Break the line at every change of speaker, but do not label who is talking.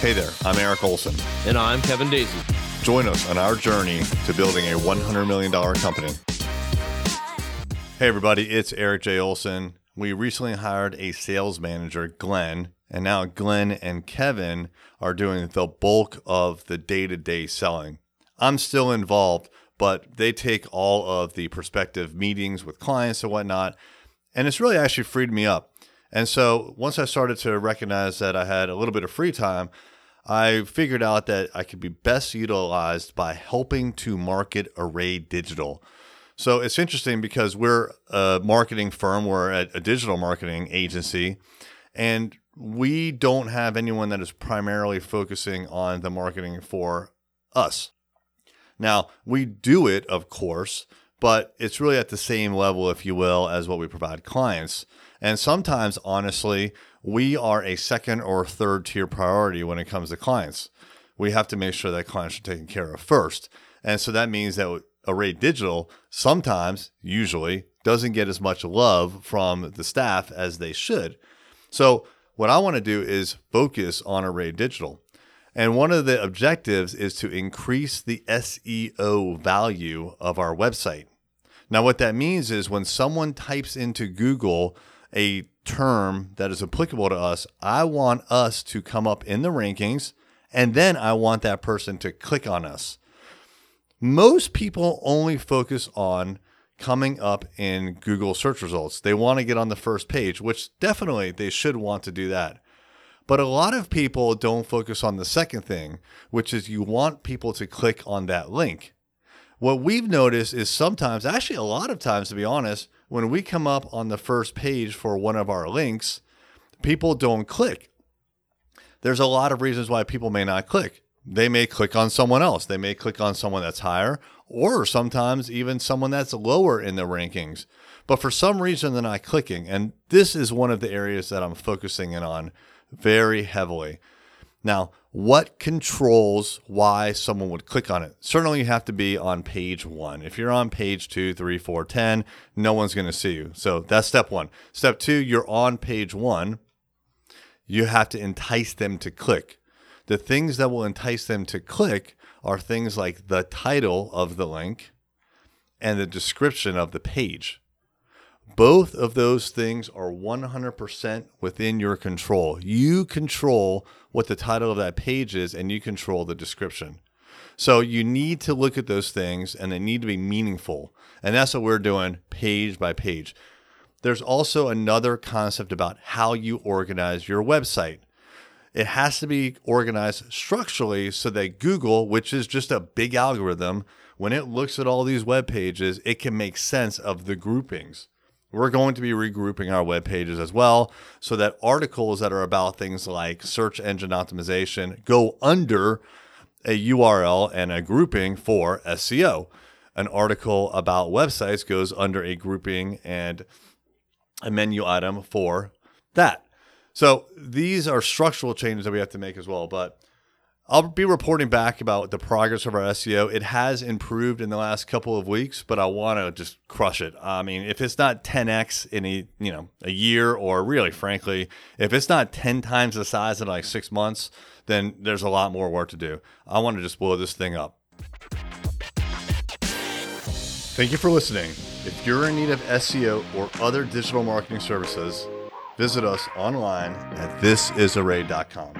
Hey there, I'm Eric Olson.
And I'm Kevin Daisy.
Join us on our journey to building a $100 million company. Hey, everybody, it's Eric J. Olson. We recently hired a sales manager, Glenn, and now Glenn and Kevin are doing the bulk of the day to day selling. I'm still involved, but they take all of the prospective meetings with clients and whatnot. And it's really actually freed me up. And so once I started to recognize that I had a little bit of free time, I figured out that I could be best utilized by helping to market Array Digital. So it's interesting because we're a marketing firm, we're a, a digital marketing agency, and we don't have anyone that is primarily focusing on the marketing for us. Now, we do it, of course, but it's really at the same level, if you will, as what we provide clients. And sometimes, honestly, we are a second or third tier priority when it comes to clients. We have to make sure that clients are taken care of first. And so that means that Array Digital sometimes, usually, doesn't get as much love from the staff as they should. So, what I want to do is focus on Array Digital. And one of the objectives is to increase the SEO value of our website. Now, what that means is when someone types into Google a term that is applicable to us, I want us to come up in the rankings, and then I want that person to click on us. Most people only focus on coming up in Google search results. They want to get on the first page, which definitely they should want to do that. But a lot of people don't focus on the second thing, which is you want people to click on that link. What we've noticed is sometimes, actually, a lot of times, to be honest, when we come up on the first page for one of our links, people don't click. There's a lot of reasons why people may not click. They may click on someone else. They may click on someone that's higher, or sometimes even someone that's lower in the rankings. But for some reason, they're not clicking. And this is one of the areas that I'm focusing in on very heavily. Now, what controls why someone would click on it? Certainly, you have to be on page one. If you're on page two, three, four, 10, no one's going to see you. So that's step one. Step two, you're on page one. You have to entice them to click. The things that will entice them to click are things like the title of the link and the description of the page. Both of those things are 100% within your control. You control what the title of that page is and you control the description. So you need to look at those things and they need to be meaningful. And that's what we're doing page by page. There's also another concept about how you organize your website. It has to be organized structurally so that Google, which is just a big algorithm, when it looks at all these web pages, it can make sense of the groupings. We're going to be regrouping our web pages as well so that articles that are about things like search engine optimization go under a URL and a grouping for SEO. An article about websites goes under a grouping and a menu item for that. So these are structural changes that we have to make as well. But I'll be reporting back about the progress of our SEO. It has improved in the last couple of weeks, but I want to just crush it. I mean, if it's not 10x in a you know a year, or really, frankly, if it's not 10 times the size in like six months, then there's a lot more work to do. I want to just blow this thing up. Thank you for listening. If you're in need of SEO or other digital marketing services, visit us online at thisisarray.com.